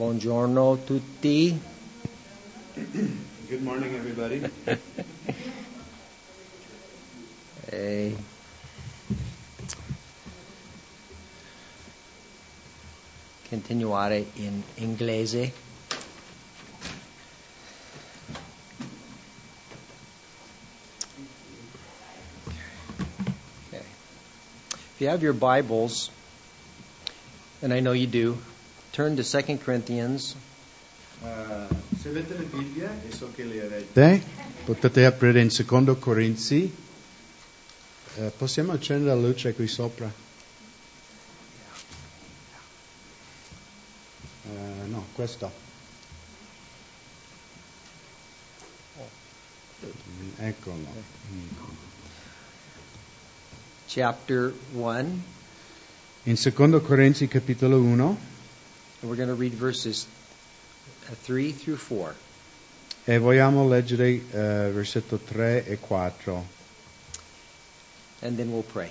Buongiorno tutti. Good morning, everybody. Eh, continuare in inglese. Okay. If you have your Bibles, and I know you do, turn to 2 Corinthians Uh, se avete le Bibbie, e so che le avete, potete aprire in secondo Corinzi. Eh, possiamo accendere la luce qui sopra? Eh, no, questo. Mm, Eccolo. chapter 1, In secondo Corinzi capitolo 1 and we're going to read verses uh, 3 through 4. e vogliamo leggere eh, versetto 3 e 4 and then we'll pray.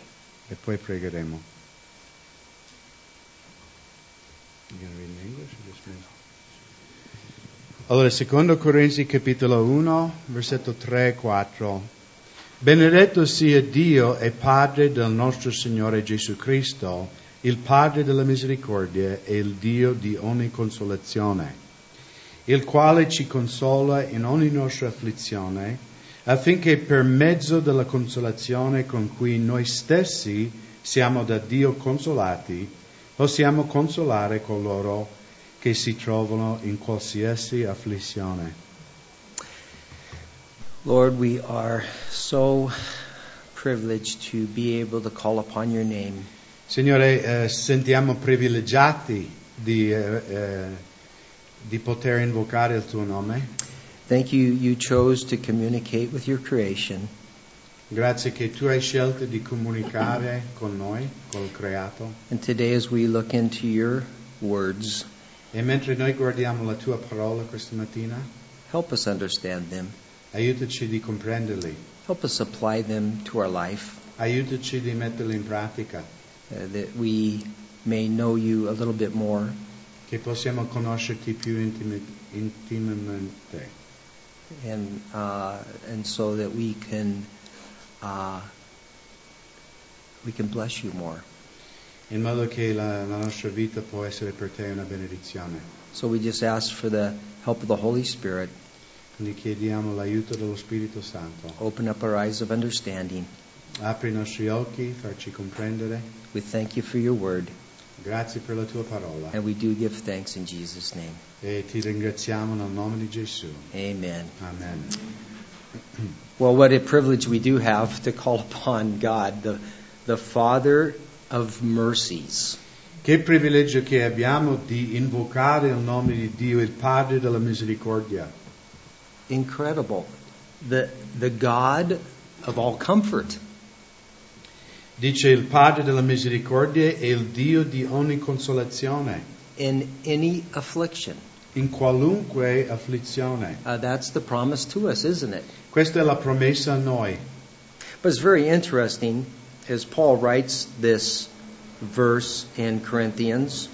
e poi pregheremo. You gonna read in English or just me? Allora, secondo Corinzi capitolo 1, versetto 3 e 4. Benedetto sia Dio e Padre del nostro Signore Gesù Cristo, il Padre della misericordia e il Dio di ogni consolazione, il quale ci consola in ogni nostra afflizione, affinché per mezzo della consolazione con cui noi stessi siamo da Dio consolati, possiamo consolare coloro che si trovano in qualsiasi afflizione. Lord, we are so privileged to be able to call upon your name. Signore, eh, sentiamo privilegiati di, eh, eh, di poter invocare il tuo nome. Thank you, you chose to communicate with your creation. Grazie che tu hai scelto di comunicare con noi, col creato. And today, as we look into your words, E mentre noi guardiamo la tua parola questa mattina, help us understand them. aiutaci di comprenderli, Help us apply them to our life, aiutaci di metterli in pratica, that we may know you a little bit more che possiamo conoscerti più intimi- intimamente and uh, and so that we can uh, we can bless you more. in modo che la, la nostra vita può essere per te una benedizione. So we just ask for the help of the Holy Spirit. Quindi chiediamo l'aiuto dello Spirito Santo. Open up our eyes of understanding. Apri i nostri occhi, farci comprendere. We thank you for your word, Grazie per la tua parola and we do give thanks in Jesus' name. e ti ringraziamo nel nome di Gesù. Amen. Amen. Well, what a privilege we do have to call upon God, the the Father of mercies. Che privilegio che abbiamo di invocare il nome di Dio, il Padre della misericordia. Incredible. The the God of all comfort. Dice il Padre della misericordia e il Dio di ogni consolazione, in any affliction. in qualunque afflizione. Uh, that's the promise to us, isn't it? Questa è la promessa a noi. But it's very interesting as Paul writes this verse in Corinthians.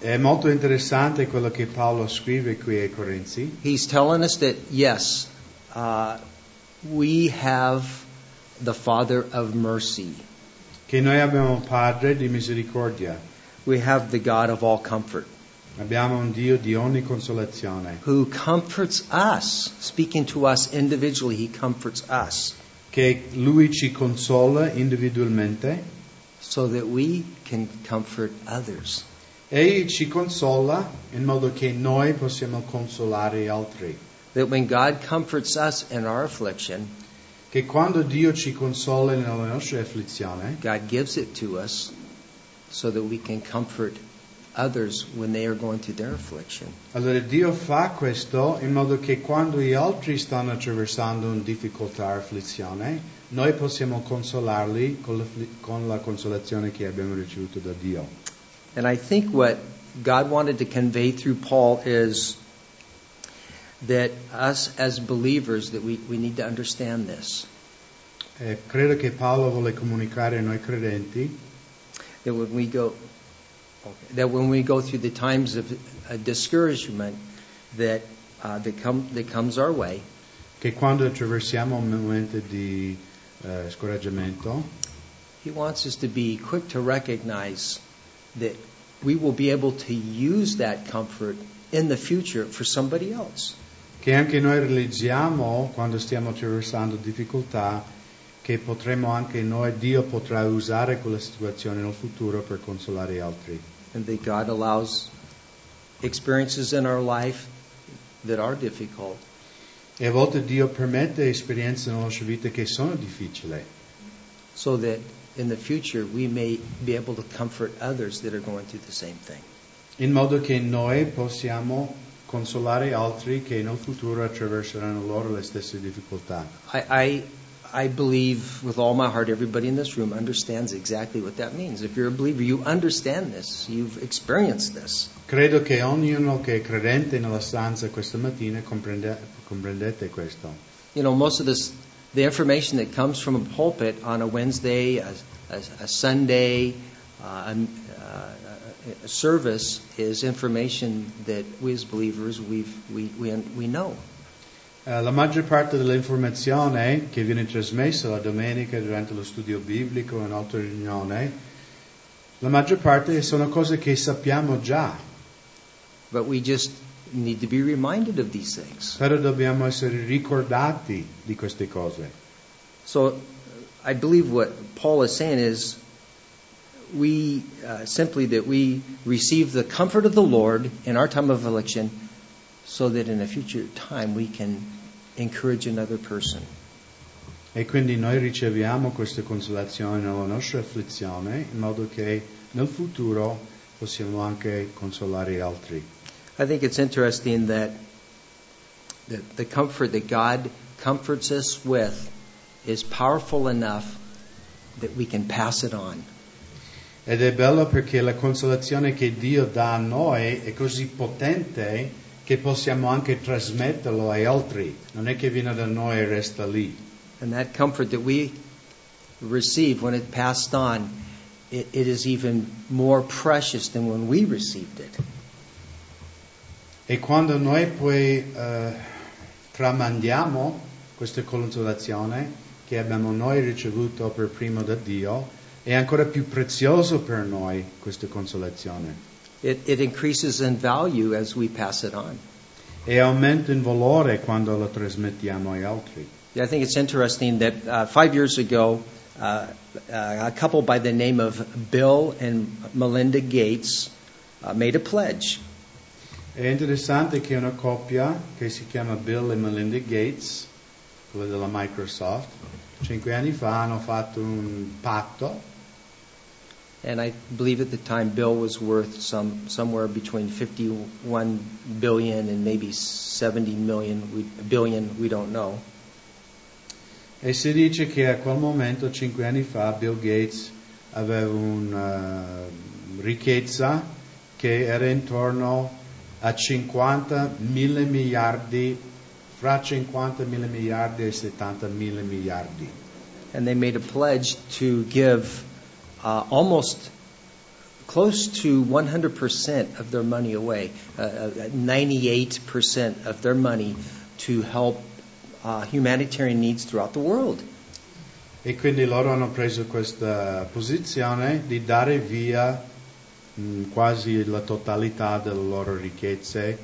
È molto interessante quello che Paolo scrive qui ai Corinzi. He's telling us that, yes, uh, we have the Father of mercy. Che noi abbiamo un Padre di misericordia, We have the God of all comfort abbiamo un Dio di ogni consolazione, who comforts us. Speaking to us individually, He comforts us che Lui ci consola individualmente, so that we can comfort others. Egli ci consola in modo che noi possiamo consolare altri. That when God comforts us in our affliction, Che quando Dio ci consola nella nostra afflizione, God gives it to us so that we can comfort others when they are going through their affliction. allora Dio fa questo in modo che quando gli altri stanno attraversando una difficoltà o afflizione, noi possiamo consolarli con la, con la consolazione che abbiamo ricevuto da Dio. And I think what God wanted to convey through Paul is that us as believers that we, we need to understand this. E credo che Paolo vuole comunicare a noi credenti That when we go Okay. That when we go through the times of uh, discouragement that, uh, that, come, that comes our way, che quando attraversiamo un momento di eh, scoraggiamento, He wants us to be quick to recognize that we will be able to use that comfort in the future for somebody else. Che anche noi realizziamo quando stiamo attraversando difficoltà, che potremo anche noi, Dio potrà usare quella situazione nel futuro per consolare altri. And that God allows experiences in our life that are difficult E a volte Dio permette esperienze nella nostra vita che sono difficili, so that in the future we may be able to comfort others that are going through the same thing. in modo che noi possiamo consolare altri che nel futuro attraverseranno loro le stesse difficoltà. I, I, I believe with all my heart everybody in this room understands exactly what that means. If you're a believer, you understand this. You've experienced this. Credo che ognuno che è credente nella stanza questa mattina comprende- comprendete questo. You know, most of this, the information that comes from a pulpit on a Wednesday, a, a, a Sunday, uh, a, uh, service is information that we as believers we've, we, we, we know. Eh, la maggior parte dell'informazione che viene trasmessa la domenica durante lo studio biblico e in altre riunioni, la maggior parte sono cose che sappiamo già, But we just need to be reminded of these things. però dobbiamo essere ricordati di queste cose. So I believe what Paul is saying is we uh, simply that we receive the comfort of the Lord in our time of affliction so that in a future time we can encourage another person. E quindi noi riceviamo queste consolazioni nella nostra afflizione in modo che nel futuro possiamo anche consolare altri. I think it's interesting that the, the comfort that God comforts us with is powerful enough that we can pass it on. Ed è bello perché la consolazione che Dio dà a noi è così potente che possiamo anche trasmetterlo agli altri. Non è che viene da noi e resta lì. And that comfort that we receive when it passed on, it, it is even more precious than when we received it. E quando noi poi eh, tramandiamo questa consolazione che abbiamo noi ricevuto per primo da Dio, è ancora più prezioso per noi questa consolazione. It, it increases in value as we pass it on. E aumenta in valore quando lo trasmettiamo agli altri. I think it's interesting that uh, five years ago, uh, uh, a couple by the name of Bill and Melinda Gates uh, made a pledge. È interessante che una coppia che si chiama Bill e Melinda Gates, quella della Microsoft, cinque anni fa hanno fatto un patto And I believe at the time Bill was worth some somewhere between 51 billion and maybe 70 million we, billion. We don't know. e si dice che a quel momento, cinque anni fa, Bill Gates aveva una ricchezza che era intorno a 50 mila miliardi, fra 50 mila miliardi e 70 mila miliardi. And they made a pledge to give uh, almost close to 100% of their money away, uh, uh, 98% of their money to help uh, humanitarian needs throughout the world. E quindi loro hanno preso questa posizione di dare via mh, quasi la totalità delle loro ricchezze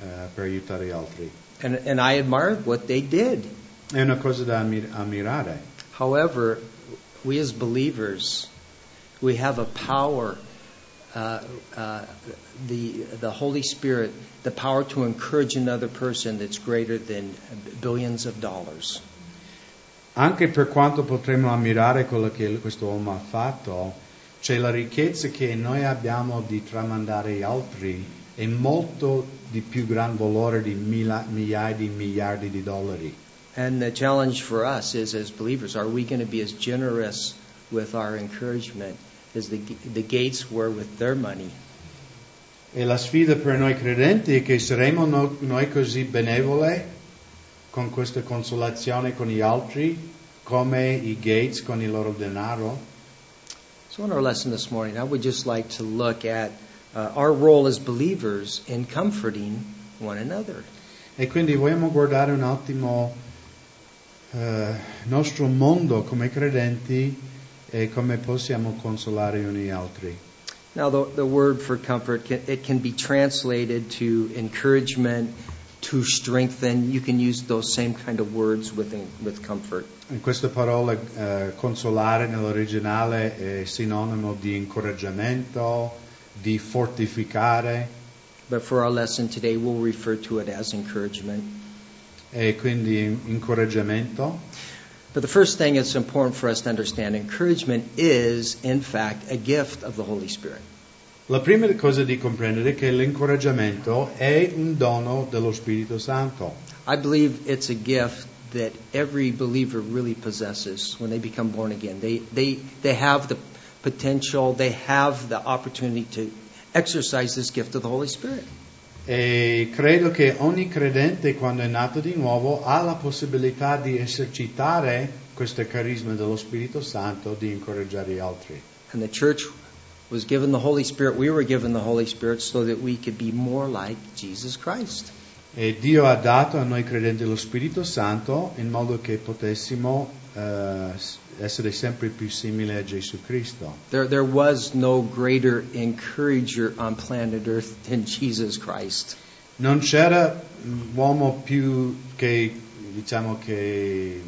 eh, per aiutare gli altri. And, and I admire what they did. È una cosa da ammir- ammirare. However, we as believers, we have a power, uh, uh, the the Holy Spirit, the power to encourage another person that's greater than billions of dollars. Anche per quanto potremmo ammirare quello che questo uomo ha fatto, c'è la ricchezza che noi abbiamo di tramandare agli altri è molto di più gran valore di mila- migliaia di miliardi di dollari. And the challenge for us is, as believers, are we going to be as generous with our encouragement as the the Gates were with their money? E la sfida per noi credenti è che saremo no- noi così benevole con questa consolazione con gli altri come i Gates con il loro denaro? So, in our lesson this morning, I would just like to look at uh, our role as believers in comforting one another. E quindi vogliamo guardare un attimo eh, il nostro mondo come credenti e come possiamo consolare gli altri. Now, the, the word for comfort, can, it can be translated to encouragement, to strengthen. You can use those same kind of words with, with comfort. In questa parola eh, consolare nell'originale è sinonimo di incoraggiamento, di fortificare But for our lesson today, we'll refer to it as encouragement. e quindi incoraggiamento. But the first thing it's important for us to understand encouragement is, in fact, a gift of the Holy Spirit. La prima cosa di comprendere è che l'incoraggiamento è un dono dello Spirito Santo. I believe it's a gift that every believer really possesses when they become born again. They, they, they have the potential, they have the opportunity to exercise this gift of the Holy Spirit. E credo che ogni credente quando è nato di nuovo ha la possibilità di esercitare questo carisma dello Spirito Santo di incoraggiare gli altri. And the church was given the Holy Spirit, we were given the Holy Spirit so that we could be more like Jesus Christ. E Dio ha dato a noi credenti lo Spirito Santo in modo che potessimo eh, essere sempre più simili a Gesù Cristo. There, there was no greater encourager on planet Earth than Jesus Christ. Non c'era uomo più che, diciamo, che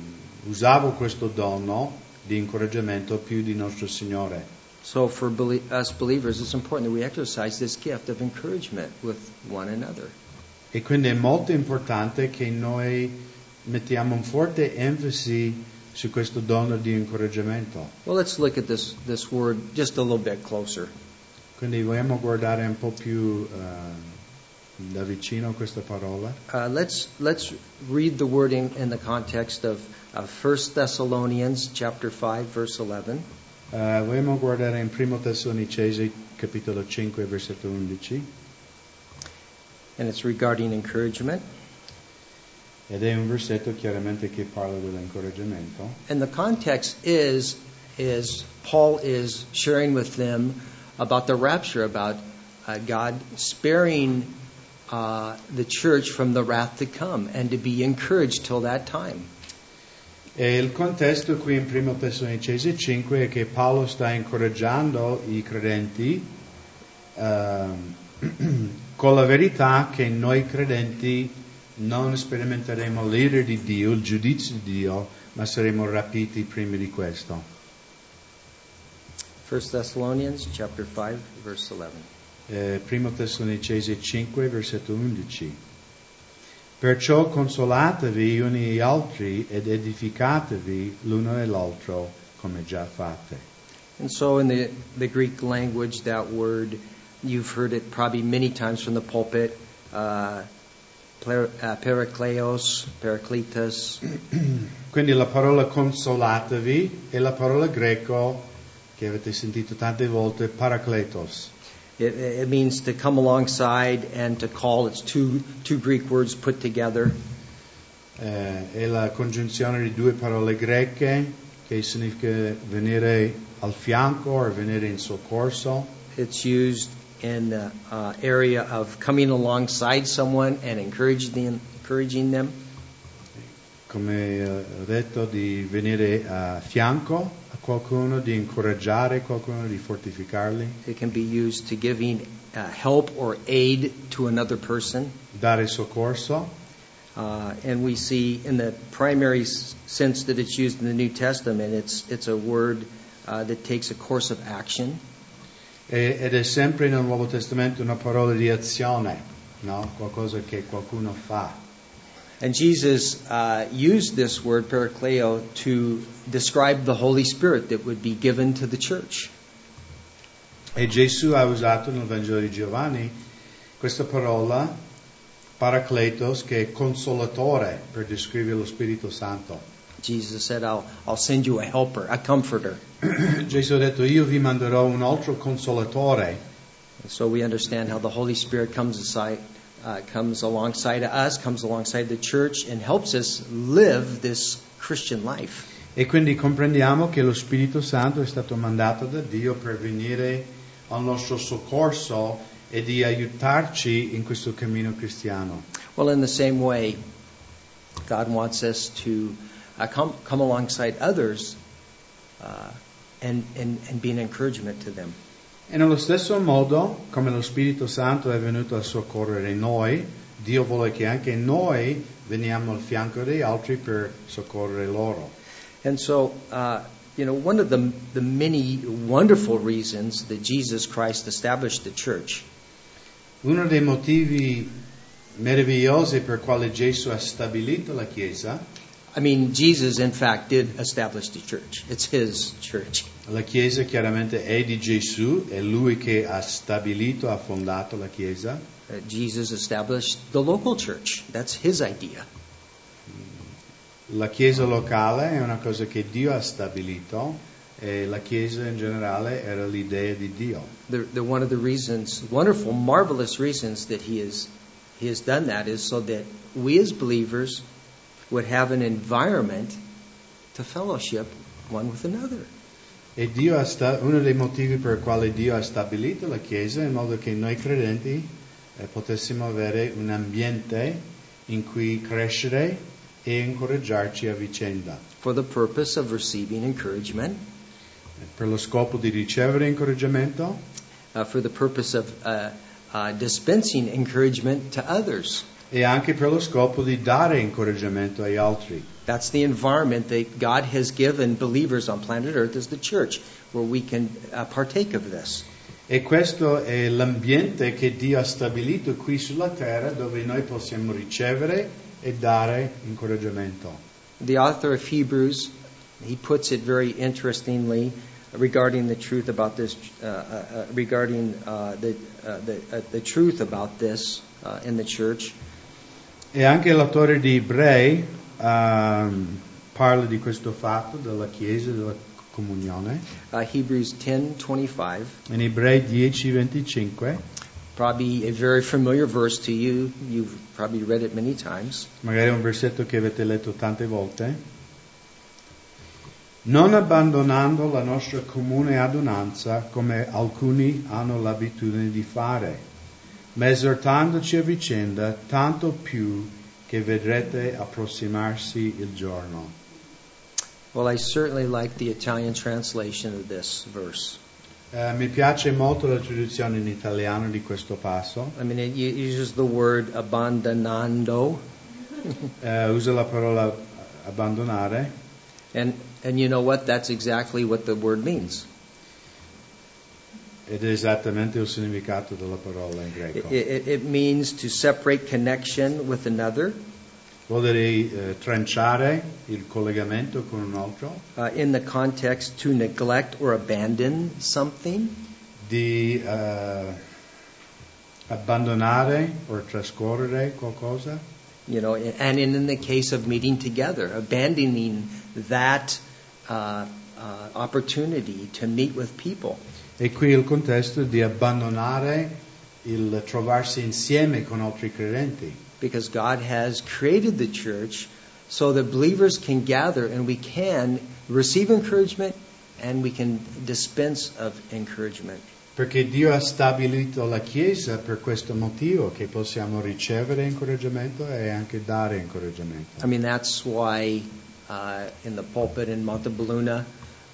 usava questo dono di incoraggiamento più di nostro Signore. So, for us believers, it's important that we exercise this gift of encouragement with one another. E quindi è molto importante che noi mettiamo un forte enfasi su questo dono di incoraggiamento. Well, let's look at this, this word just a little bit closer. Quindi vogliamo guardare un po' più eh, da vicino questa parola. Uh, let's, let's read the word in, in the context of, of 1 Thessalonians chapter 5, verse 11. Eh, vogliamo guardare in 1 Tessalonicesi capitolo 5 versetto 11 And it's regarding encouragement. Ed è un versetto chiaramente che parla dell'incoraggiamento. And the context is is Paul is sharing with them about the rapture, about uh, God sparing uh, the church from the wrath to come, and to be encouraged till that time. E il contesto qui in 1 Tessalonicesi 5 è che Paolo sta incoraggiando i credenti ehm, con la verità che noi credenti non sperimenteremo l'ira di Dio, il giudizio di Dio, ma saremo rapiti prima di questo. 1 Thessalonians chapter 5 verse 11. Eh, 1 Tessalonicesi 5 versetto 11. Perciò consolatevi uni gli altri ed edificatevi l'uno e l'altro come già fate. And so in the, the Greek language, that word, you've heard it probably many times from the pulpit, uh, per, uh, parakleos, parakletos, Quindi la parola consolatevi è la parola greco che avete sentito tante volte, parakletos. It, it means to come alongside and to call. It's two, two Greek words put together. Eh, è la congiunzione di due parole greche che significa venire al fianco o venire in soccorso. It's used in the uh, area of coming alongside someone and encouraging them. Encouraging them. Come eh, ho detto, di venire a fianco a qualcuno, di incoraggiare qualcuno, di fortificarli, It can be used to giving uh, help or aid to another person. dare soccorso. Uh, and we see in the primary sense that it's used in the New Testament, it's, it's a word uh, that takes a course of action. E- ed è sempre nel Nuovo Testamento una parola di azione, no? qualcosa che qualcuno fa. And Jesus uh, used this word, parakleo, to describe the Holy Spirit that would be given to the church. E Gesù ha usato nel Vangelo di Giovanni questa parola, paracletos, che è consolatore per descrivere lo Spirito Santo. Jesus said, I'll, I'll send you a helper, a comforter. Gesù ha detto, io vi manderò un altro consolatore. And so we understand how the Holy Spirit comes aside, uh, comes alongside us, comes alongside the church, and helps us live this Christian life. E quindi comprendiamo che lo Spirito Santo è stato mandato da Dio per venire al nostro soccorso e di aiutarci in questo cammino cristiano. Well, in the same way, God wants us to uh, come, come alongside others uh, and, and, and be an encouragement to them. E nello stesso modo, come lo Spirito Santo è venuto a soccorrere noi, Dio vuole che anche noi veniamo al fianco degli altri per soccorrere loro. And so, uh, you know, one of the, the many wonderful reasons that Jesus Christ established the church Uno dei motivi meravigliosi per quale Gesù ha stabilito la Chiesa, I mean, Jesus, in fact, did establish the church. It's his church. la Chiesa chiaramente è di Gesù, è Lui che ha stabilito, ha fondato la Chiesa. Uh, Jesus established the local church. That's his idea. La Chiesa locale è una cosa che Dio ha stabilito e la Chiesa in generale era l'idea di Dio. The, the, one of the reasons, wonderful, marvelous reasons that he has, he has done that is so that we as believers would have an environment to fellowship one with another. E Dio ha sta- uno dei motivi per i quali Dio ha stabilito la Chiesa in modo che noi credenti eh, potessimo avere un ambiente in cui crescere e incoraggiarci a vicenda, for the purpose of receiving encouragement, per lo scopo di ricevere incoraggiamento uh, for the purpose of uh, uh, dispensing encouragement to others. E anche per lo scopo di dare incoraggiamento agli altri. That's the environment that God has given believers on planet Earth as the church, where we can uh, partake of this. E questo è l'ambiente che Dio ha stabilito qui sulla terra dove noi possiamo ricevere e dare incoraggiamento. The author of Hebrews, he puts it very interestingly regarding the truth about this, uh, uh, uh, regarding uh, the, uh, the, the truth about this in the church. E anche l'autore di Ebrei ehm, parla di questo fatto della Chiesa, della comunione. Uh, Hebrews 10:25, In Ebrei 10:25, probably a very familiar verse to you. You've probably read it many times. magari è un versetto che avete letto tante volte. Non abbandonando la nostra comune adunanza come alcuni hanno l'abitudine di fare, ma esortandoci a vicenda tanto più che vedrete approssimarsi il giorno. Well, I certainly like the Italian translation of this verse. Eh, mi piace molto la traduzione in italiano di questo passo. I mean, it uses the word abbandonando, Eh, usa la parola abbandonare and and you know what? That's exactly what the word means. Ed è esattamente il significato della parola in It, greco. it, it means to separate connection with another Vuol dire eh, tranciare il collegamento con un altro, uh, in the context to neglect or abandon something. di eh, abbandonare o trascorrere qualcosa. You know, and in, in the case of meeting together, abandoning that uh, uh, opportunity to meet with people. E qui il contesto di abbandonare il trovarsi insieme con altri credenti. because God has created the church so that believers can gather and we can receive encouragement and we can dispense of encouragement. Perché Dio ha stabilito la Chiesa per questo motivo, che possiamo ricevere incoraggiamento e anche dare incoraggiamento. I mean, that's why uh, in the pulpit in Montebelluna,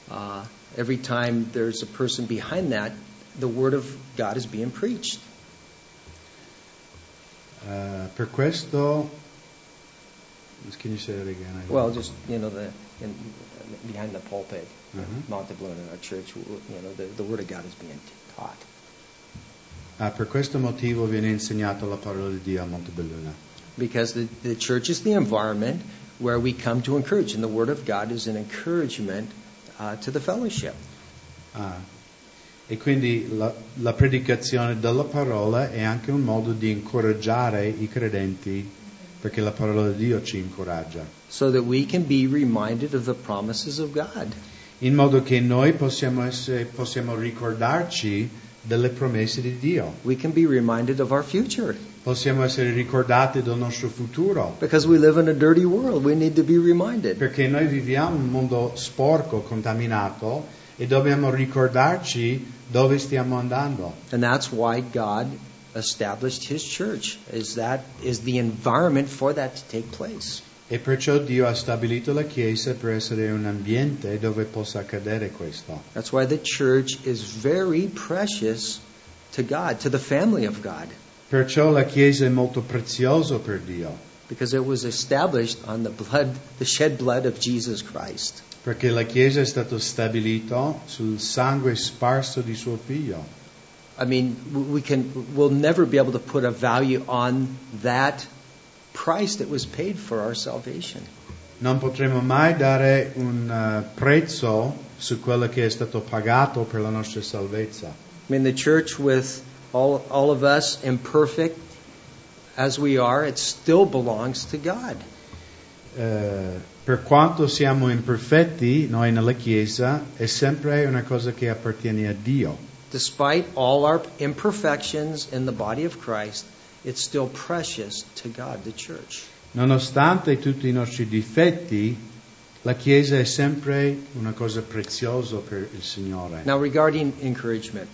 uh, every time there's a person behind that, the Word of God is being preached. Uh, per questo, can you say that again? Well, just, you know, the in, behind the pulpit Mhm. in Montebelluna, our church, you know, the, the Word of God is being taught. Ah, per questo motivo viene insegnata la parola di Dio a Montebelluna. because the, the church is the environment where we come to encourage, and the Word of God is an encouragement uh, to the fellowship. Ah, E quindi la, la predicazione della parola è anche un modo di incoraggiare i credenti, perché la parola di Dio ci incoraggia, So that we can be reminded of the promises of God. in modo che noi possiamo, essere, possiamo ricordarci delle promesse di Dio. We can be reminded of our future. Possiamo essere ricordati del nostro futuro, Because we live in a dirty world, we need to be reminded. perché noi viviamo in un mondo sporco, contaminato e dobbiamo ricordarci dove stiamo andando. And that's why God established his church. Is that is the environment for that to take place. E perciò Dio ha stabilito la Chiesa per essere un ambiente dove possa accadere questo. That's why the church is very precious to God, to the family of God, Perciò la Chiesa è molto preziosa per Dio, because it was established on the blood, the shed blood of Jesus Christ. perché la Chiesa è stata stabilita sul sangue sparso di suo Figlio. I mean, we can we'll never be able to put a value on that price that was paid for our salvation. Non potremo mai dare un eh, prezzo su quello che è stato pagato per la nostra salvezza. I mean, the church with all all of us imperfect as we are, it still belongs to God. Eh, per quanto siamo imperfetti, noi nella Chiesa, è sempre una cosa che appartiene a Dio. Despite all our imperfections in the body of Christ, it's still precious to God, the church. Nonostante tutti i nostri difetti, la Chiesa è sempre una cosa preziosa per il Signore. Now, regarding encouragement,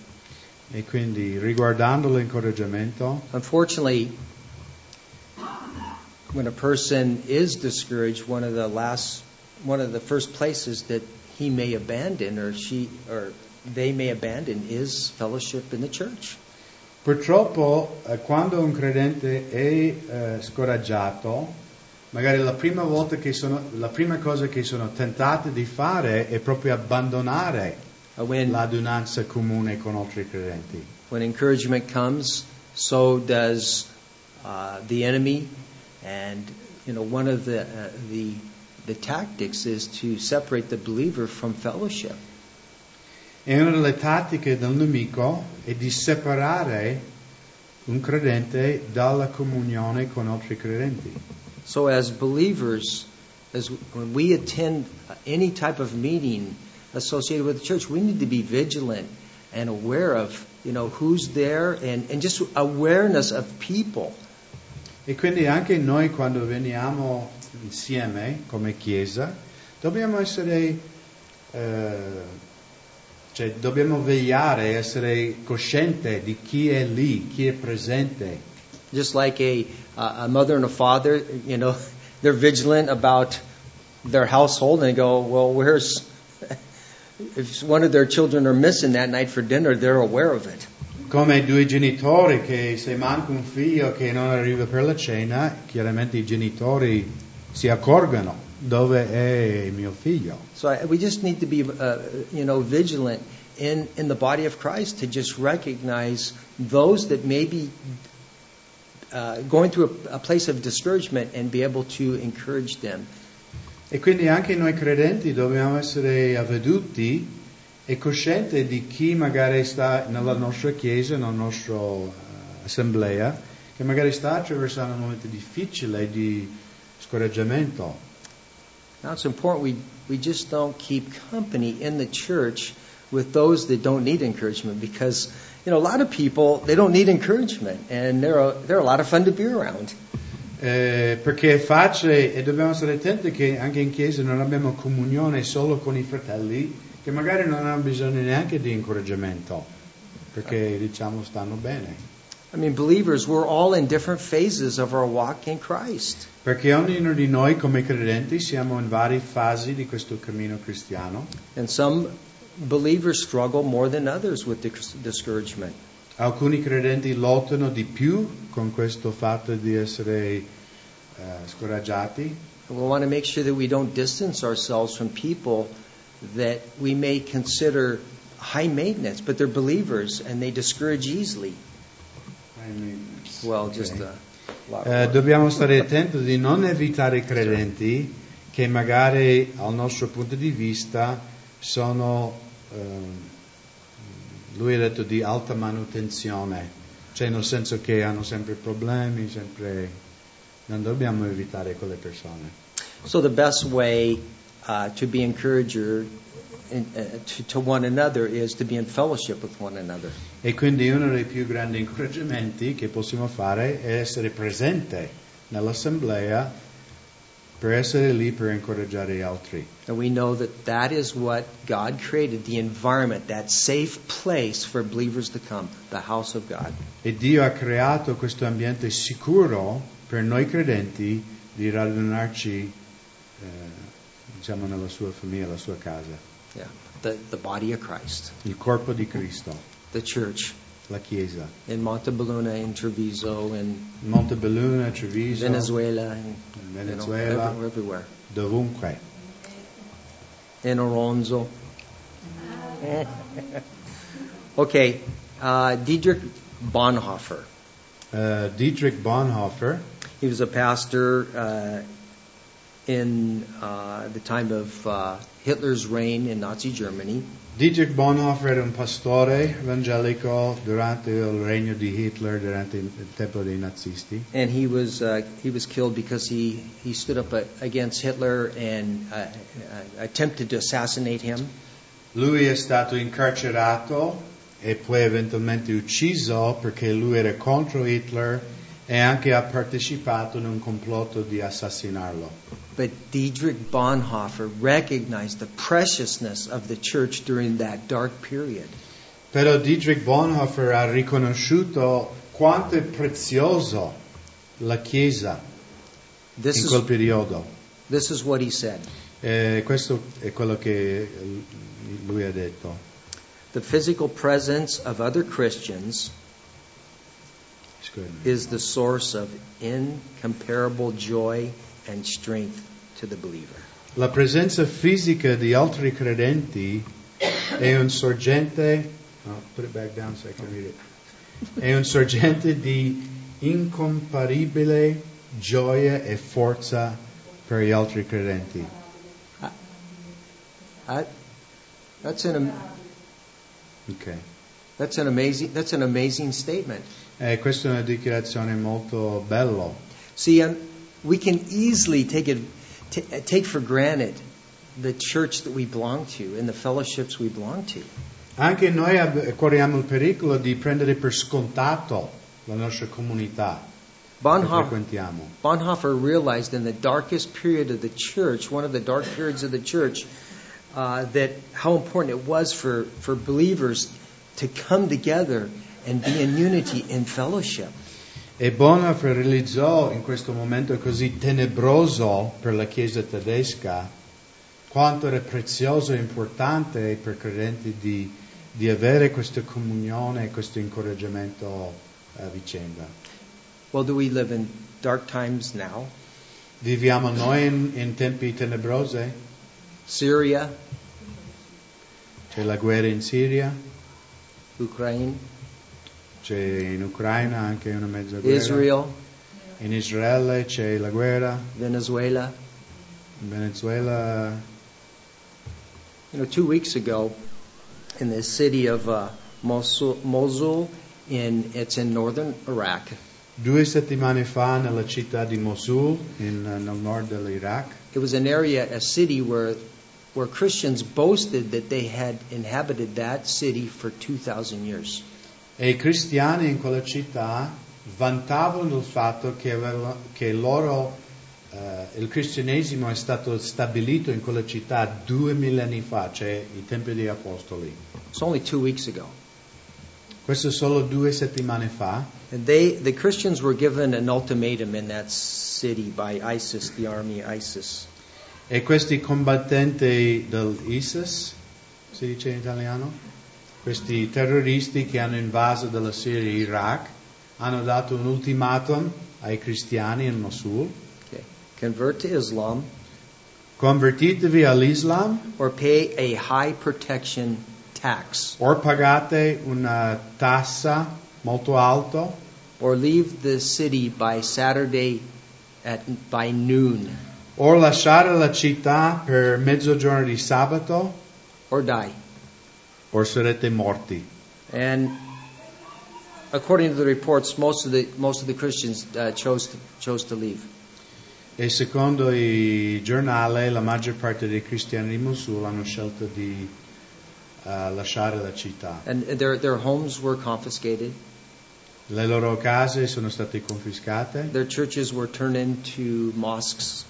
E quindi, riguardando l'incoraggiamento, unfortunately, when a person is discouraged, one of the last, one of the first places that he may abandon or she or they may abandon is fellowship in the church. purtroppo eh, quando un credente è eh, scoraggiato, magari la prima, volta che sono, la prima cosa che sono tentati di fare è proprio abbandonare When l'adunanza comune con altri credenti. when encouragement comes, so does uh, the enemy, and you know one of the uh, the the tactics is to separate the believer from fellowship. E una delle tattiche del nemico è di separare un credente dalla comunione con altri credenti. So as believers, as when we attend any type of meeting associated with the church, we need to be vigilant and aware of you know who's there and, and just awareness of people. E quindi anche noi quando veniamo insieme come Chiesa dobbiamo essere, eh, cioè dobbiamo vegliare, essere cosciente di chi è lì, chi è presente. Just like a, a mother and a father, you know, they're vigilant about their household and they go, well, where's, if one of their children are missing that night for dinner, they're aware of it. Come due genitori che se manca un figlio che non arriva per la cena, chiaramente i genitori si accorgono dove è il mio figlio. So I, we just need to be, uh, you know, vigilant in, in the body of Christ to just recognize those that may be uh, going through a, a place of discouragement and be able to encourage them. E quindi anche noi credenti dobbiamo essere avveduti e coscienti di chi magari sta nella nostra chiesa, nella nostra eh, assemblea, che magari sta attraversando un momento difficile di scoraggiamento. Now it's important we, we just don't keep company in the church with those that don't need encouragement because, you know, a lot of people, they don't need encouragement and they're a, they're a lot of fun to be around. Eh, perché è facile e dobbiamo stare attenti che anche in chiesa non abbiamo comunione solo con i fratelli che magari non hanno bisogno neanche di incoraggiamento, perché diciamo stanno bene. I mean, believers, we're all in different phases of our walk in Christ. Perché ognuno di noi come credenti siamo in varie fasi di questo cammino cristiano. And some believers struggle more than others with dis- discouragement. Alcuni credenti lottano di più con questo fatto di essere eh, scoraggiati we want to make sure that we don't distance ourselves from people that we may consider high maintenance, but they're believers and they discourage easily. Well, just Ok. a lot. Eh, dobbiamo stare attenti di non evitare credenti che magari al nostro punto di vista sono, ehm, lui ha detto di alta manutenzione, cioè nel senso che hanno sempre problemi, sempre... Non dobbiamo evitare quelle persone. So the best way uh, to be encourager in, uh, to, to one another is to be in fellowship with one another. E quindi uno dei più grandi incoraggiamenti che possiamo fare è essere presente nell'assemblea per essere lì per incoraggiare gli altri. And we know that that is what God created the environment, that safe place for believers to come, the house of God. E Dio ha creato questo ambiente sicuro per noi credenti di radunarci eh, diciamo nella sua famiglia, la sua casa, Yeah. The, the body of Christ, il corpo di Cristo, the church la Chiesa. in Montebelluna, in Treviso, in Montebelluna, Treviso, Venezuela, and, Venezuela, you know, every- everywhere. dovunque. In Oronzo. okay, uh, Diedrich Bonhoeffer. Uh, Dietrich Bonhoeffer He was a pastor uh, in uh, the time of uh, Hitler's reign in Nazi Germany. Dietrich Bonhoeffer era un pastore evangelico durante il regno di Hitler, durante il tempo dei nazisti. and he was uh, he was killed because he he stood up against Hitler and uh, attempted to assassinate him. Lui è stato incarcerato e poi eventualmente ucciso perché lui era contro Hitler e anche ha partecipato in un complotto di assassinarlo. But Diedrich Bonhoeffer recognized the preciousness of the church during that dark period. Però Dietrich Bonhoeffer ha riconosciuto quanto è prezioso la Chiesa This in is quel periodo. this is what he said. E questo è quello che lui ha detto. The physical presence of other Christians. Is the source of incomparable joy and strength to the believer. La presenza fisica di altri credenti è un sorgente, oh, put it back down so I can read it. È un sorgente di incomparabile gioia e forza per gli altri credenti. That, that's an Ok. that's an amazing that's an amazing statement. E questa è una dichiarazione molto bella. See, um, we can easily take it, t- take for granted the church that we belong to and the fellowships we belong to. Anche noi ab- corriamo il pericolo di prendere per scontato la nostra comunità Bonhoeffer. Bonhoeffer realized in the darkest period of the church, one of the dark periods of the church, uh, that how important it was for, for believers to come together and be in unity in fellowship. E Bonhoeffer realizzò in questo momento così tenebroso per la Chiesa tedesca quanto era prezioso e importante per i credenti di, di avere questa comunione e questo incoraggiamento a vicenda. Well, do we live in dark times now? Viviamo noi in, in tempi tenebrosi, Syria, c'è la guerra in Siria, Ukraine, c'è in Ucraina anche una mezza guerra, Israel, in Israele c'è la guerra, Venezuela. in Venezuela You know, two weeks ago, in the city of uh, Mosul, Mosul, in it's in northern Iraq. Due settimane fa nella città di Mosul, in, eh, nel nord dell'Iraq, It was an area, a city where where Christians boasted that they had inhabited that city for 2,000 years. E i cristiani in quella città vantavano il fatto che, aveva- che loro, eh, il cristianesimo è stato stabilito in quella città due millenni fa, cioè i tempi degli apostoli. It's only two weeks ago, Questo solo due settimane fa. they the Christians were given an ultimatum in that city by ISIS, the army ISIS. E questi combattenti dell'ISIS, si dice in italiano? Questi terroristi che hanno invaso della Siria e Iraq hanno dato un ultimatum ai cristiani in Mosul. Okay. Convert to Islam Convertitevi all'Islam or pay a high protection tax. o pagate una tassa molto alta or leave the city by Saturday at by noon o lasciare la città per mezzogiorno di sabato or die. O sarete morti. And according to the reports, most of the most of the Christians uh, chose to, chose to leave. E secondo i giornali la maggior parte dei cristiani di Mosul hanno scelto di eh, lasciare la città. And their, their homes were confiscated, Le loro case sono state confiscate, their churches were turned into mosques.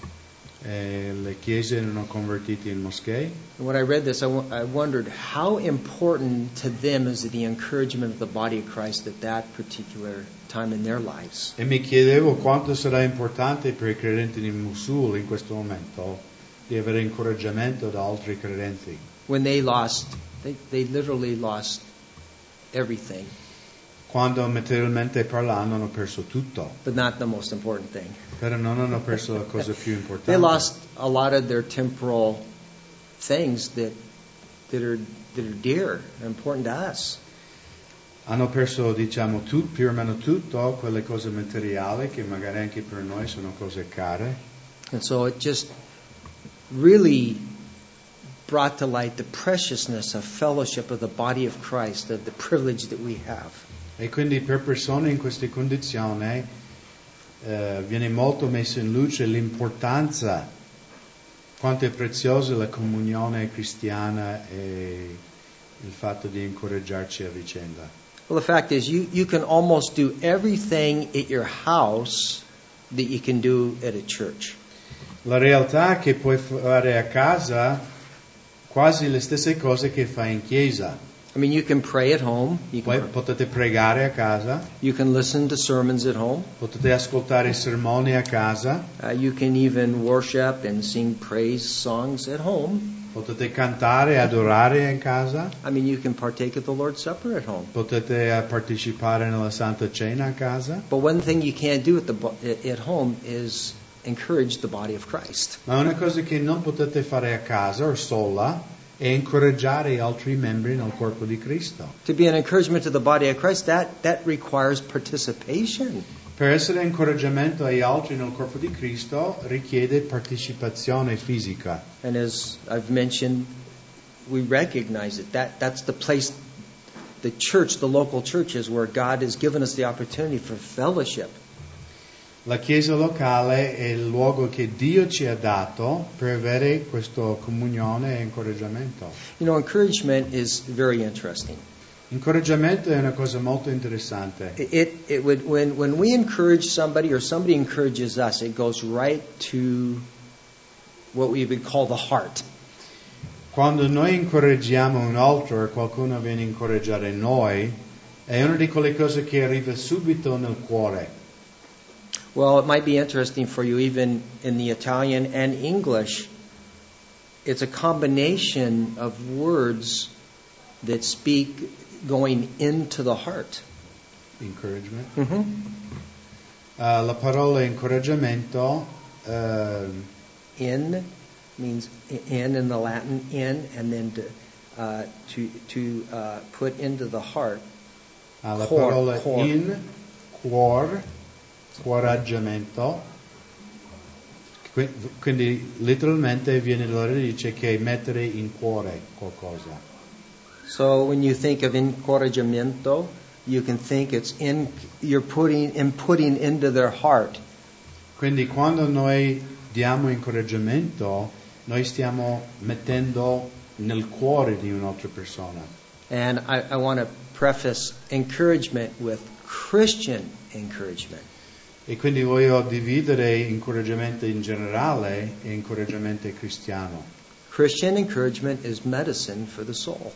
Le chiese erano convertite in moschee. And when I read this, I wondered how important to them is the encouragement of the body of Christ at that particular time in their lives. E mi chiedevo quanto sarà importante per i credenti di Mosul in questo momento di avere incoraggiamento da altri credenti. When they lost, they, they literally lost everything, Quando materialmente parlando hanno perso tutto, but not the most important thing. però non hanno perso la cosa più importante. They lost a lot of their temporal things that, that, are, that are dear and important to us. Hanno perso, diciamo, tut- più o meno tutto, quelle cose materiali che magari anche per noi sono cose care. And so it just really brought to light the preciousness of fellowship of the body of Christ, of the privilege that we have. E quindi per persone in queste condizioni eh, viene molto messa in luce l'importanza, quanto è preziosa la comunione cristiana e il fatto di incoraggiarci a vicenda. Well, the fact is, you, you can almost do everything at your house that you can do at a church. La realtà è che puoi fare a casa quasi le stesse cose che fai in chiesa. I mean, you can pray at home, you Poi can, potete pregare a casa, you can listen to sermons at home, potete ascoltare sermoni a casa, uh, you can even worship and sing praise songs at home. potete cantare e adorare in casa, I mean, you can partake of the Lord's Supper at home. potete eh, partecipare nella Santa Cena a casa. But one thing you can't do at, the, at home is encourage the body of Christ. Ma una cosa che non potete fare a casa o sola è incoraggiare altri membri nel corpo di Cristo. To be an encouragement to the body of Christ, that, that requires participation. Per essere incoraggiamento agli altri nel corpo di Cristo richiede partecipazione fisica. And as I've mentioned, we recognize it. That, that's the place, the church, the local church is where God has given us the opportunity for fellowship. La Chiesa locale è il luogo che Dio ci ha dato per avere questa comunione e incoraggiamento. You know, encouragement is very interesting. Incoraggiamento è una cosa molto interessante. It, it, would, when, when we encourage somebody or somebody encourages us, it goes right to what we would call the heart. Quando noi incoraggiamo un altro qualcuno viene a incoraggiare noi, è una di quelle cose che arriva subito nel cuore. Well, it might be interesting for you, even in the Italian and English. It's a combination of words that speak going into the heart. Encouragement. Mm-hmm. Uh, la parola incoraggiamento uh, In means in in the Latin, in, and then to, uh, to, to uh, put into the heart. ha la Cor- parola cor. in, cuor, coraggiamento. Qui- Quindi letteralmente viene dalla radice che è mettere in cuore qualcosa. So when you think of encorajamiento, you can think it's in, you're putting, in putting into their heart. Quindi quando noi diamo incoraggiamento, noi stiamo mettendo nel cuore di un'altra persona. And I, I want to preface encouragement with Christian encouragement. E quindi voglio dividere incoraggiamento in generale e incoraggiamento cristiano. Christian encouragement is medicine for the soul.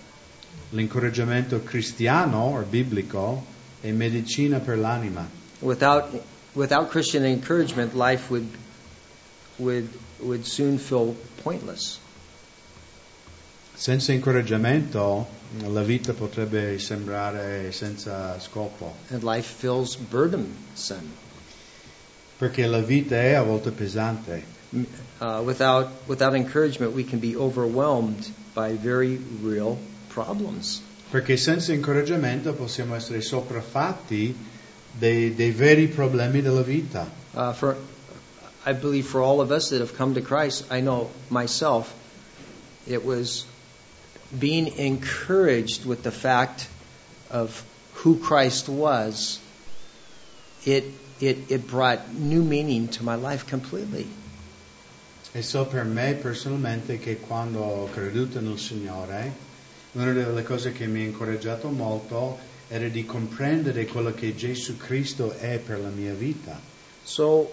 L'incoraggiamento cristiano o biblico è medicina per l'anima. Without, without Christian encouragement, life would, would, would soon feel pointless. Senza incoraggiamento la vita potrebbe sembrare senza scopo, And life feels burdensome. Perché la vita è a volte pesante. Uh, without, without encouragement, we can be overwhelmed by very real problems. Perché senza incoraggiamento possiamo essere sopraffatti dei, dei veri problemi della vita. Uh, for, I believe for all of us that have come to Christ, I know myself, it was being encouraged with the fact of who Christ was. It, it, it brought new meaning to my life completely. E so per me personalmente che quando ho creduto nel Signore, una delle cose che mi ha incoraggiato molto era di comprendere quello che Gesù Cristo è per la mia vita. So,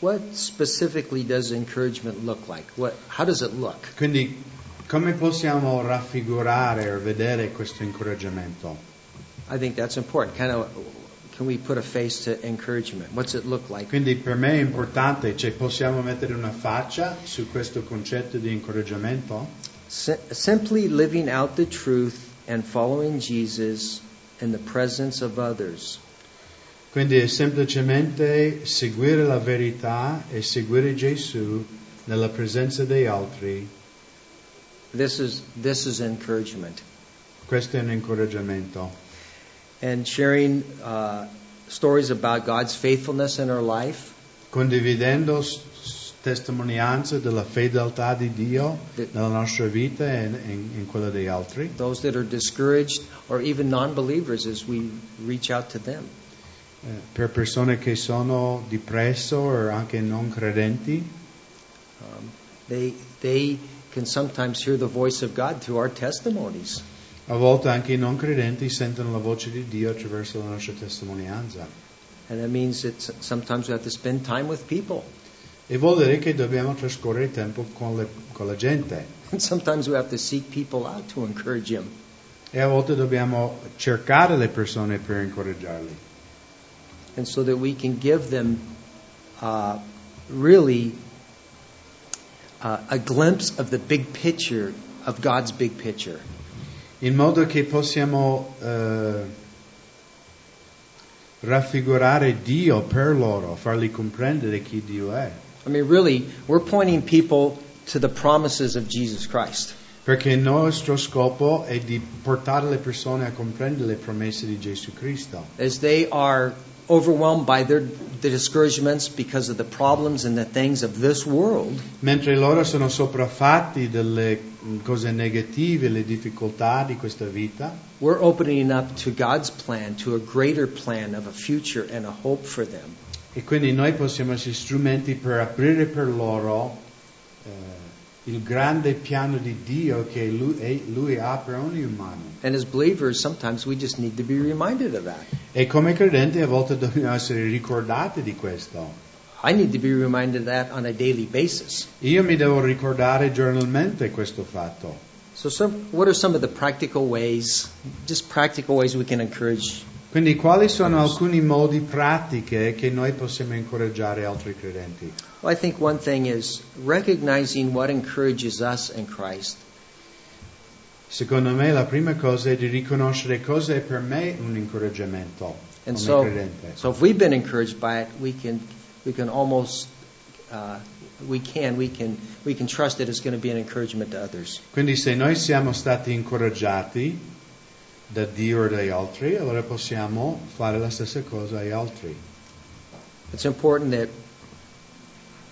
what specifically does encouragement look like? What, how does it look? Quindi come possiamo raffigurare o vedere questo incoraggiamento? I think that's important. Kind of, can we put a face to encouragement? What's it look like? Quindi per me è importante, cioè possiamo mettere una faccia su questo concetto di incoraggiamento? Si- simply living out the truth and following Jesus in the presence of others. Quindi è semplicemente seguire la verità e seguire Gesù nella presenza degli altri. This is this is encouragement. Questo è un incoraggiamento. And sharing uh, stories about God's faithfulness in our life, Condividendo testimonianze della fedeltà di Dio nella nostra vita e in, in quella degli altri. those that are discouraged or even non-believers as we reach out to them. Eh, per persone che sono depresso o anche non credenti, Um, they they can sometimes hear the voice of God through our testimonies. A volte anche i non credenti sentono la voce di Dio attraverso la nostra testimonianza. And that means that sometimes we have to spend time with people. E vuol dire che dobbiamo trascorrere tempo con, le- con la gente. And sometimes we have to seek people out to encourage them. E a volte dobbiamo cercare le persone per incoraggiarli. And so that we can give them uh, really uh, a glimpse of the big picture, of God's big picture. In modo che possiamo eh, raffigurare Dio per loro, farli comprendere chi Dio è. I mean, really, we're pointing people to the promises of Jesus Christ. Perché il nostro scopo è di portare le persone a comprendere le promesse di Gesù Cristo. As they are overwhelmed by their the discouragements because of the problems and the things of this world, Mentre loro sono sopraffatti delle cose negative, le difficoltà di questa vita, we're opening up to God's plan, to a greater plan of a future and a hope for them. e quindi noi possiamo essere strumenti per aprire per loro eh, il grande piano di Dio che lui, lui ha per ogni umano. And as believers, sometimes we just need to be reminded of that. E come credenti a volte dobbiamo essere ricordati di questo. I need to be reminded of that on a daily basis. Io mi devo ricordare giornalmente questo fatto. So, some, what are some of the practical ways, just practical ways we can encourage? Quindi quali sono alcuni modi pratiche che noi possiamo incoraggiare altri credenti? Well, I think one thing is recognizing what encourages us in Christ Secondo me la prima cosa è di riconoscere cosa è per me un incoraggiamento And come so, credente. so if we've been encouraged by it, we can, we can almost, uh, we can, we can, we can trust that it's going to be an encouragement to others. Quindi se noi siamo stati incoraggiati da Dio o dagli altri, allora possiamo fare la stessa cosa agli altri. It's important that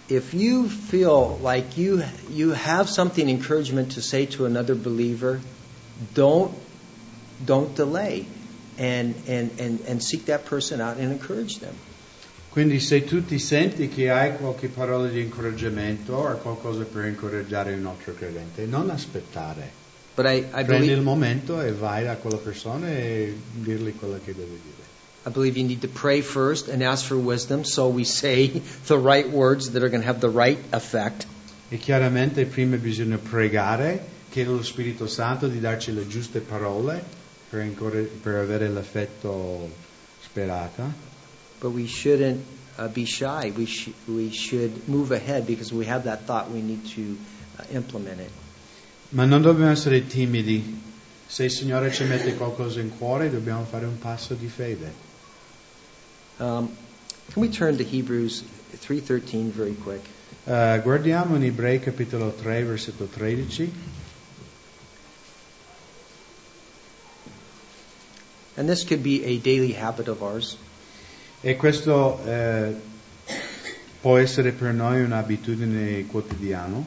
if you feel like you you have something encouragement to say to another believer, don't don't delay, and and and and seek that person out and encourage them. Quindi se tu ti senti che hai qualche parola di incoraggiamento o qualcosa per incoraggiare un altro credente, non aspettare. But I, I Prendi il believe momento e vai da quella persona e dirgli quello che deve dire. I believe you need to pray first and ask for wisdom, so we say the right words that are going to have the right effect. E chiaramente prima bisogna pregare, chiedere allo Spirito Santo di darci le giuste parole per, incorre- per avere l'effetto sperato. But we shouldn't uh, be shy. We sh- we should move ahead because we have that thought. We need to uh, implement it. Ma non dobbiamo essere timidi. Se il Signore ci mette qualcosa in cuore, dobbiamo fare un passo di fede. Um, can we turn to Hebrews 3:13 very quick? Eh, guardiamo in Ebrei capitolo 3, versetto 13. And this could be a daily habit of ours. E questo eh, può essere per noi un'abitudine quotidiana.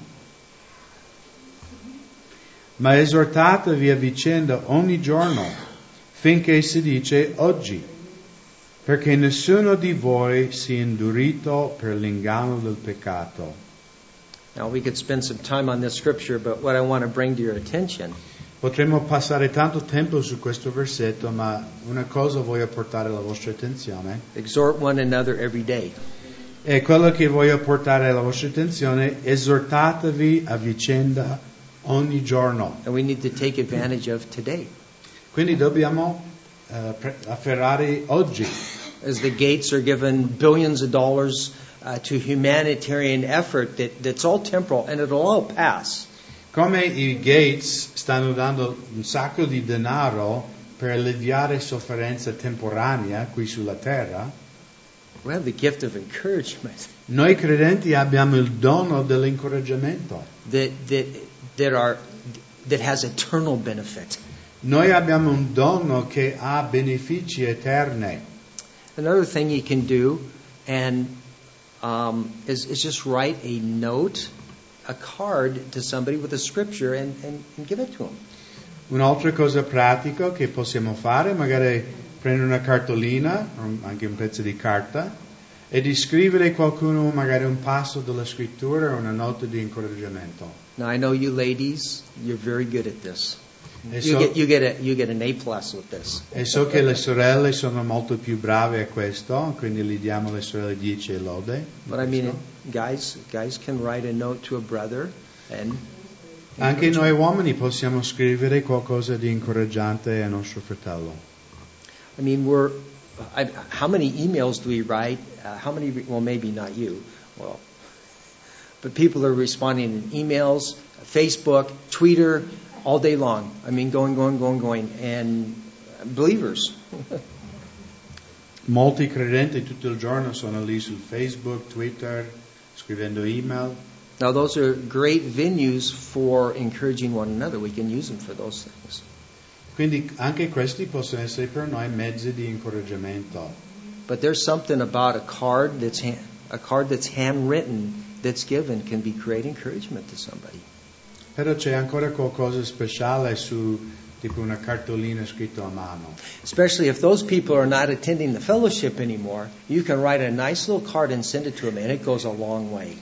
Ma esortatevi a vicenda ogni giorno, finché si dice oggi, perché nessuno di voi sia indurito per l'inganno del peccato. Now, we could spend some time on this scripture, but what I want to bring to your attention Potremmo passare tanto tempo su questo versetto, ma una cosa voglio portare alla vostra attenzione. exhort one another every day. E quello che voglio portare alla vostra attenzione, esortatevi a vicenda ogni giorno. And we need to take advantage of today. Quindi dobbiamo eh, pre- afferrare oggi. As the gates are given billions of dollars uh, to humanitarian effort that, that's all temporal and it'll all pass. Come i Gates stanno dando un sacco di denaro per alleviare sofferenza temporanea qui sulla terra, We have the gift of encouragement noi credenti abbiamo il dono dell'incoraggiamento. that, that, that, are, that has eternal benefit. Noi abbiamo un dono che ha benefici eterni. Another thing you can do and um, is, is just write a note, a card to somebody with a scripture and, and, and give it to them. Un'altra cosa pratica che possiamo fare, magari prendere una cartolina, o anche un pezzo di carta, e di scrivere qualcuno magari un passo della scrittura o una nota di incoraggiamento. Now I know you ladies, you're very good at this. You so, get you get a you get an A plus with this. e so che le sorelle sono molto più brave a questo, quindi gli diamo alle sorelle 10 e lode. But I mean, guys, guys can write a note to a brother, and Anche noi uomini possiamo scrivere qualcosa di incoraggiante al nostro fratello. I mean, we're. I, how many emails do we write? Uh, how many? Well, maybe not you. Well, but people are responding in emails, Facebook, Twitter, all day long. I mean, going, going, going, going, and believers. Molti credenti tutto il giorno sono lì su Facebook, Twitter, scrivendo email. Now, those are great venues for encouraging one another. We can use them for those things. Quindi anche questi possono essere per noi mezzi di incoraggiamento. But there's something about a card that's hand, a card that's handwritten that's given can be great encouragement to somebody. Però c'è ancora qualcosa speciale su tipo una cartolina scritta a mano. Especially if those people are not attending the fellowship anymore, you can write a nice little card and send it to them, and it goes a long way.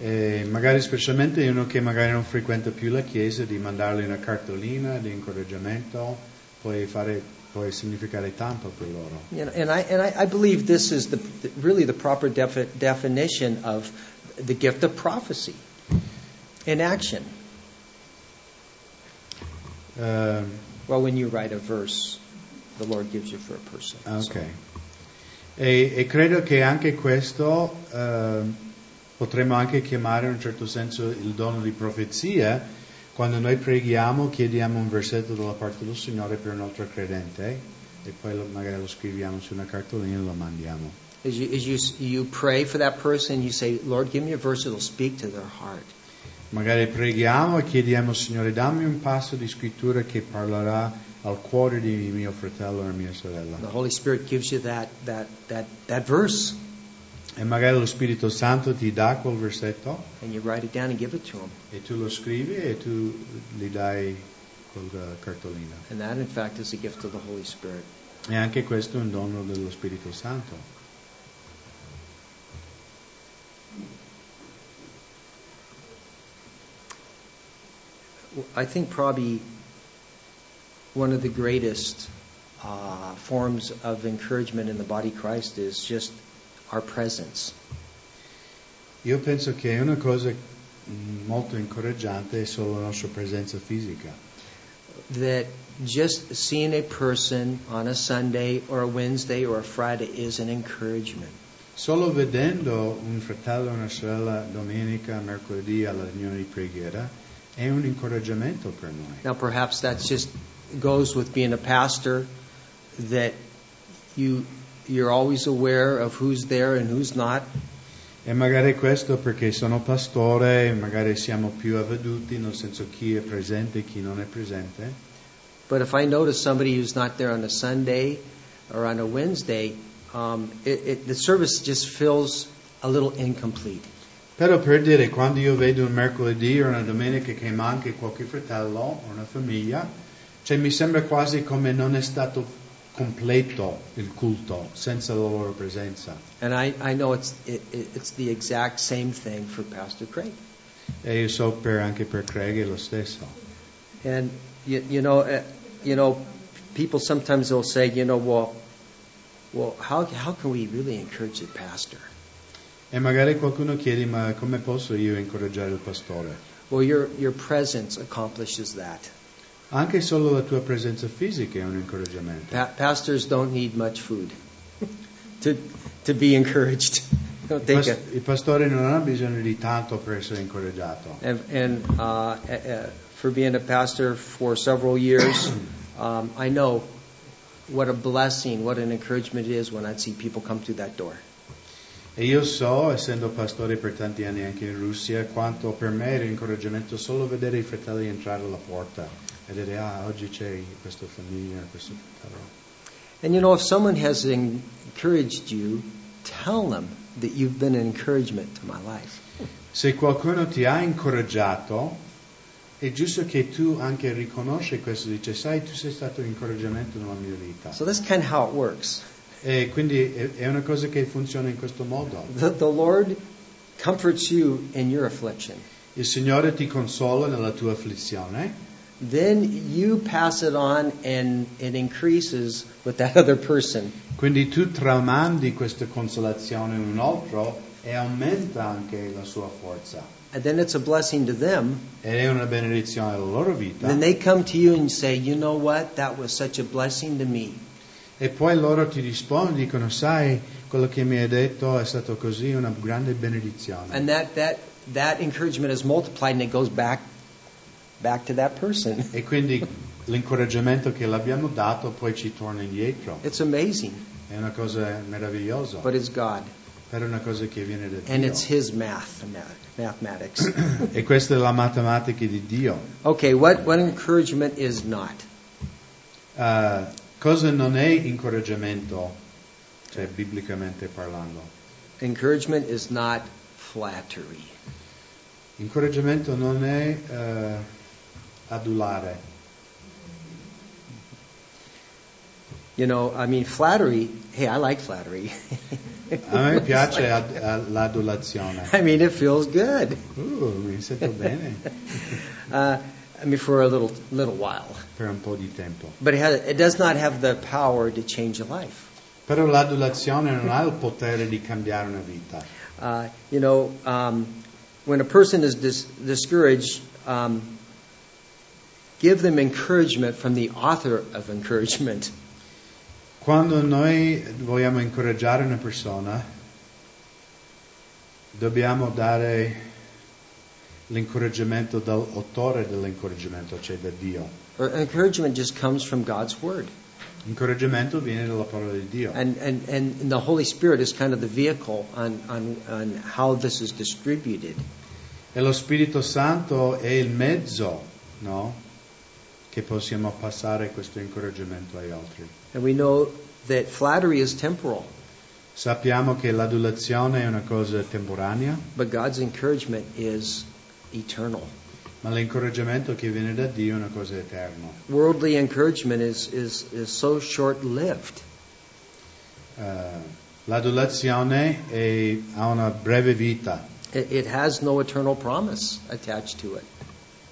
E magari specialmente uno che magari non frequenta più la chiesa, di mandargli una cartolina di incoraggiamento, può, fare, può significare tanto per loro. You know, and I and I, I believe this is the, really the proper defi- definition of the gift of prophecy in action. Ehm, Well, when you write a verse, the Lord gives you for a person. ok. So, E, e credo che anche questo ehm, potremmo anche chiamare in un certo senso il dono di profezia, quando noi preghiamo, chiediamo un versetto dalla parte del Signore per un altro credente e poi lo- magari lo scriviamo su una cartolina e lo mandiamo. as you as you you pray for that person, you say, "Lord, give me a verse that'll speak to their heart." Magari preghiamo e chiediamo, Signore, dammi un passo di scrittura che parlerà al cuore di mio fratello o mia sorella. The Holy Spirit gives you that that that that verse, E magari lo Spirito Santo ti dà quel versetto and you write it down and give it to them. e tu lo scrivi e tu gli dai quella cartolina. And that, in fact, is a gift of the Holy Spirit. E anche questo è un dono dello Spirito Santo. I think probably one of the greatest uh, forms of encouragement in the body of Christ is just our presence. Io penso che una cosa molto incoraggiante è solo la nostra presenza fisica. That just seeing a person on a Sunday or a Wednesday or a Friday is an encouragement. Solo vedendo un fratello o una sorella domenica, mercoledì alla riunione di preghiera è un incoraggiamento per noi. Now, perhaps that just goes with being a pastor, that you you're always aware of who's there and who's not. E magari questo perché sono pastore, magari siamo più avveduti nel senso chi è presente e chi non è presente. But if I notice somebody who's not there on a Sunday or on a Wednesday, um, it, it, the service just feels a little incomplete. Però per dire, quando io vedo un mercoledì o una domenica che manca qualche fratello o una famiglia, cioè mi sembra quasi come non è stato completo il culto senza la loro presenza. And I, I know it's, it, it, it's the exact same thing for Pastor Craig. E io so per, anche per Craig è lo stesso. And you, you know, uh, you know, people sometimes will say, you know, well, well, how how can we really encourage the pastor? E magari qualcuno chiede, ma come posso io incoraggiare il pastore? Well, your your presence accomplishes that. Anche solo la tua presenza fisica è un incoraggiamento. Pa- pastors don't need much food to to be encouraged. Don't Il, pas- il pastore non ha bisogno di tanto per essere incoraggiato. and, and uh, uh, for being a pastor for several years, um, I know what a blessing, what an encouragement it is when I see people come through that door. E io so, essendo pastore per tanti anni anche in Russia, quanto per me era incoraggiamento solo vedere i fratelli entrare alla porta e dire, ah, oggi c'è questa famiglia, questo fratello. And you know, if someone has encouraged you, tell them that you've been an encouragement to my life. Se qualcuno ti ha incoraggiato, è giusto che tu anche riconosci questo, dice, sai, tu sei stato un incoraggiamento nella mia vita. So that's kind of how it works. E quindi è, una cosa che funziona in questo modo. The, the Lord comforts you in your affliction. Il Signore ti consola nella tua afflizione, Then you pass it on and it increases with that other person. quindi tu tramandi questa consolazione in un altro e aumenta anche la sua forza. And then it's a blessing to them. Ed è una benedizione alla loro vita. Then they come to you and say, you know what? That was such a blessing to me. E poi loro ti rispondono, dicono, sai, quello che mi hai detto è stato così una grande benedizione. And that, that, that encouragement is multiplied and it goes back, back to that person. E quindi l'incoraggiamento che l'abbiamo dato poi ci torna indietro. It's amazing, È una cosa meravigliosa, but it's God. però è una cosa che viene da And Dio. it's His math, mathematics. E questa è la matematica di Dio. Okay, what, what encouragement is not? Uh, cosa non è incoraggiamento, cioè biblicamente parlando? Encouragement is not flattery. Incoraggiamento non è eh, adulare. You know, I mean, flattery, hey, I like flattery. A me piace ad- a- l'adulazione. I mean, it feels good. Uh, mi sento bene Uh, I mean, for a little little while. per un po' di tempo. But it, has, it does not have the power to change a life. Però l'adulazione non ha il potere di cambiare una vita. Uh, you know, um, when a person is dis- discouraged, um, give them encouragement from the author of encouragement. Quando noi vogliamo incoraggiare una persona, dobbiamo dare l'incoraggiamento dall'autore dell'incoraggiamento, cioè da Dio. Or encouragement just comes from God's Word. L'incoraggiamento viene dalla parola di Dio. And, and, and the Holy Spirit is kind of the vehicle on, on, on how this is distributed. E lo Spirito Santo è il mezzo, no? Che possiamo passare questo incoraggiamento agli altri. And we know that flattery is temporal, Sappiamo che l'adulazione è una cosa temporanea, but God's encouragement is eternal. ma l'incoraggiamento che viene da Dio è una cosa eterna. Worldly encouragement is, is, is so short lived. Eh, l'adulazione è- ha una breve vita, It, it has no eternal promise attached to it.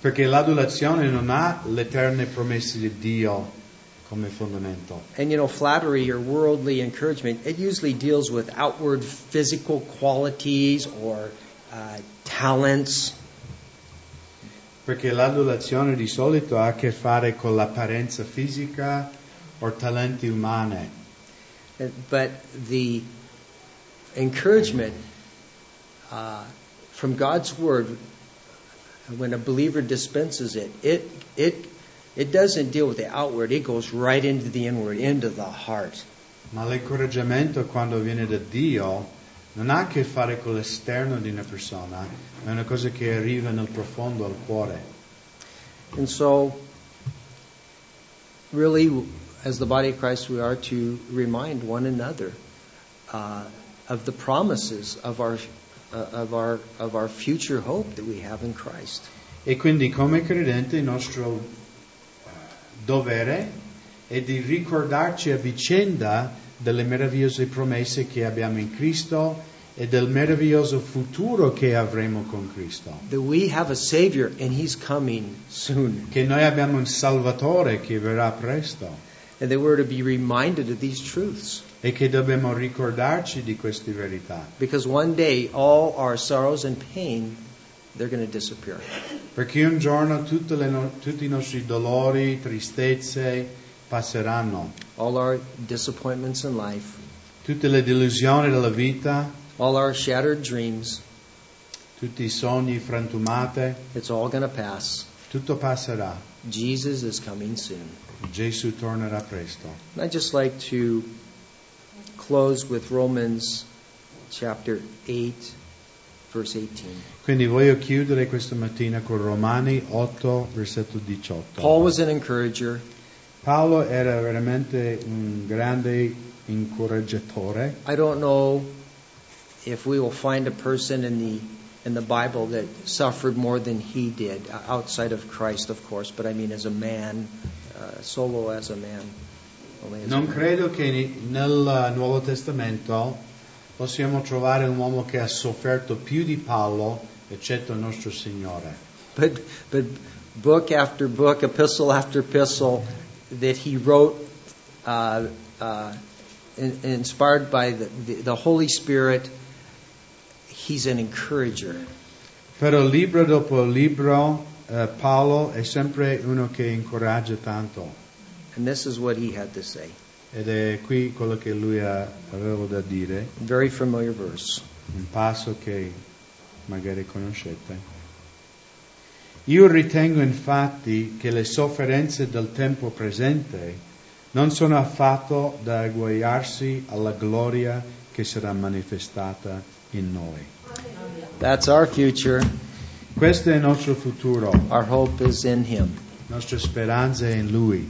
perché l'adulazione non ha le eterne promesse di Dio come fondamento. And you know, flattery or worldly encouragement, it usually deals with outward physical qualities or uh, talents. Perché l'adulazione di solito ha a che fare con l'apparenza fisica o talenti umani. Uh, But the encouragement uh, from God's Word, when a believer dispenses it, it, it, it doesn't deal with the outward, it goes right into the inward, into the heart. Ma l'incoraggiamento quando viene da Dio non ha a che fare con l'esterno di una persona, è una cosa che arriva nel profondo al cuore. And so, really, as the body of Christ, we are to remind one another uh, of the promises of our, uh, of, our, of our future hope that we have in Christ. E quindi come credente il nostro eh, dovere è di ricordarci a vicenda delle meravigliose promesse che abbiamo in Cristo e del meraviglioso futuro che avremo con Cristo. that we have a Savior and He's coming soon. Che noi abbiamo un Salvatore che verrà presto And that we're to be reminded of these truths. e che dobbiamo ricordarci di queste verità. Because one day, all our sorrows and pain, they're going to disappear. Perché un giorno no- tutti i nostri dolori, tristezze passeranno, All our disappointments in life, tutte le delusioni della vita, all our shattered dreams, tutti i sogni frantumati, it's all going to pass. tutto passerà. Jesus is coming soon. Gesù tornerà presto. And I'd just like to close with Romans chapter 8, verse 18. Quindi voglio chiudere questa mattina con Romani 8, versetto 18. Paul was an encourager. Paolo era veramente un grande incoraggiatore. I don't know if we will find a person in the in the Bible that suffered more than he did, outside of Christ, of course. But I mean, as a man, uh, solo as a man. As a Non man. credo che nel Nuovo Testamento possiamo trovare un uomo che ha sofferto più di Paolo, eccetto il nostro Signore. But but book after book, epistle after epistle, that he wrote, uh, uh, in, inspired by the, the, the Holy Spirit. He's an encourager. Però libro dopo libro eh, Paolo è sempre uno che incoraggia tanto. And this is what he had to say. Ed è qui quello che lui ha- aveva da dire, Very familiar verse. un passo che magari conoscete. Io ritengo infatti che le sofferenze del tempo presente non sono affatto da eguagliarsi alla gloria che sarà manifestata in noi. That's our future. Questo è il nostro futuro, Our hope is in him. nostra speranza è in Lui.